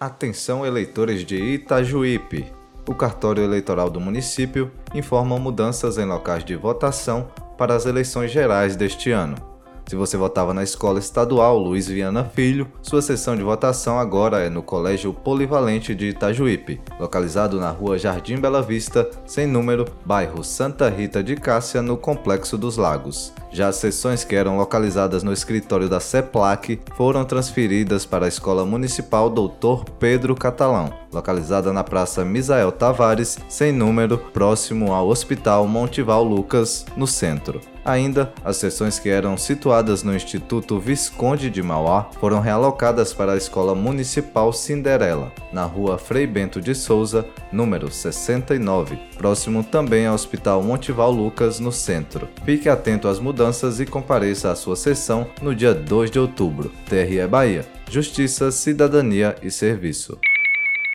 Atenção eleitores de Itajuípe. O cartório eleitoral do município informa mudanças em locais de votação para as eleições gerais deste ano. Se você votava na escola estadual Luiz Viana Filho, sua sessão de votação agora é no Colégio Polivalente de Itajuípe, localizado na rua Jardim Bela Vista, sem número, bairro Santa Rita de Cássia, no Complexo dos Lagos. Já as sessões que eram localizadas no escritório da CEPLAC foram transferidas para a Escola Municipal Doutor Pedro Catalão, localizada na Praça Misael Tavares, sem número, próximo ao Hospital Montival Lucas, no centro. Ainda, as sessões que eram situadas no Instituto Visconde de Mauá foram realocadas para a Escola Municipal Cinderela, na rua Frei Bento de Souza, número 69, próximo também ao Hospital Montival Lucas, no centro. Fique atento às mudanças e compareça à sua sessão no dia 2 de outubro. TRE Bahia. Justiça, Cidadania e Serviço.